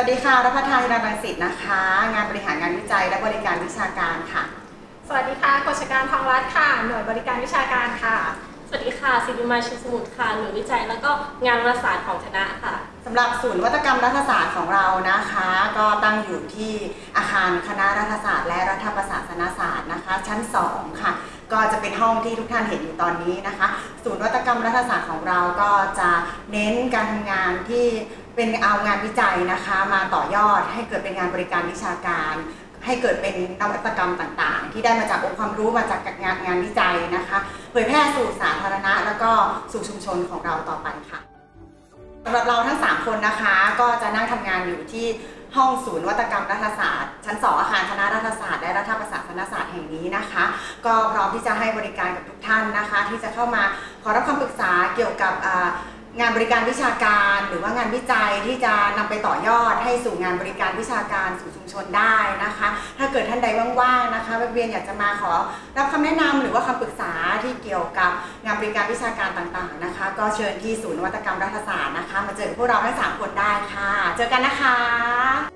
วัสดีค่ะรัพทาฮิรันรังสิตนะคะ งานบริหารงานวิจัยและบริการวิชาการค่ะ สวัสดีค่ะกฎชการทองรัฐค่ะ หน่วยบริการวิชาการค่ะ สวัสดีค่ะสิริมาชินสมุทรค่ะ หน่วยวิจัยแล้วก็งานวารสารของคณะค่ะสำหรับศูนย์วัตกรรมรัฐศาสตร์ของเรานะคะ ก็ตั้งอยู่ที่อาคารคณะรัฐศาสตร์และรัฐประศาสนศาสตร์นะคะ ชั้น 2 ค่ะ ก็จะเป็นห้องที่ทุกท่านเห็นอยู่ตอนนี้นะคะ ศูนย์วัตกรรมรัฐศาสตร์ของเราก็จะ เน้นการทำงานที่เป็นเอางานวิจัยนะคะ มาต่อยอดให้เกิดเป็นงานบริการวิชาการ ให้เกิดเป็นนวัตกรรมต่างๆ ที่ได้มาจากองค์ความรู้มาจากงานงานวิจัยนะคะเผยแพร่สู่สาธารณะ แล้วก็สู่ชุมชนของเราต่อไปค่ะสำหรับเราทั้ง 3 คนนะคะ ก็จะนั่งทำงานอยู่ที่ห้องศูนย์วัตกรรมรัฐศาสตร์ ชั้น 2 อาคารคณะรัฐศาสตร์และรัฐประศาสนศาสตร์แห่งนี้นะคะ ก็พร้อมที่จะให้บริการกับทุกท่านนะคะ ที่จะเข้ามาขอรับคำปรึกษาเกี่ยวกับ งานบริการวิชาการหรือว่างานวิจัยที่จะนำไปต่อยอดให้สู่งานบริการวิชาการสู่ชุมชนได้นะคะ ถ้าเกิดท่านใดว่างๆนะคะเวียนอยากจะมาขอรับคำแนะนำหรือว่าคำปรึกษาที่เกี่ยวกับงานบริการวิชาการต่างๆนะคะ ก็เชิญที่ศูนย์นวัตกรรมรัฐศาสตร์นะคะ มาเจอพวกเราทั้งสามคนได้ค่ะ เจอกันนะคะ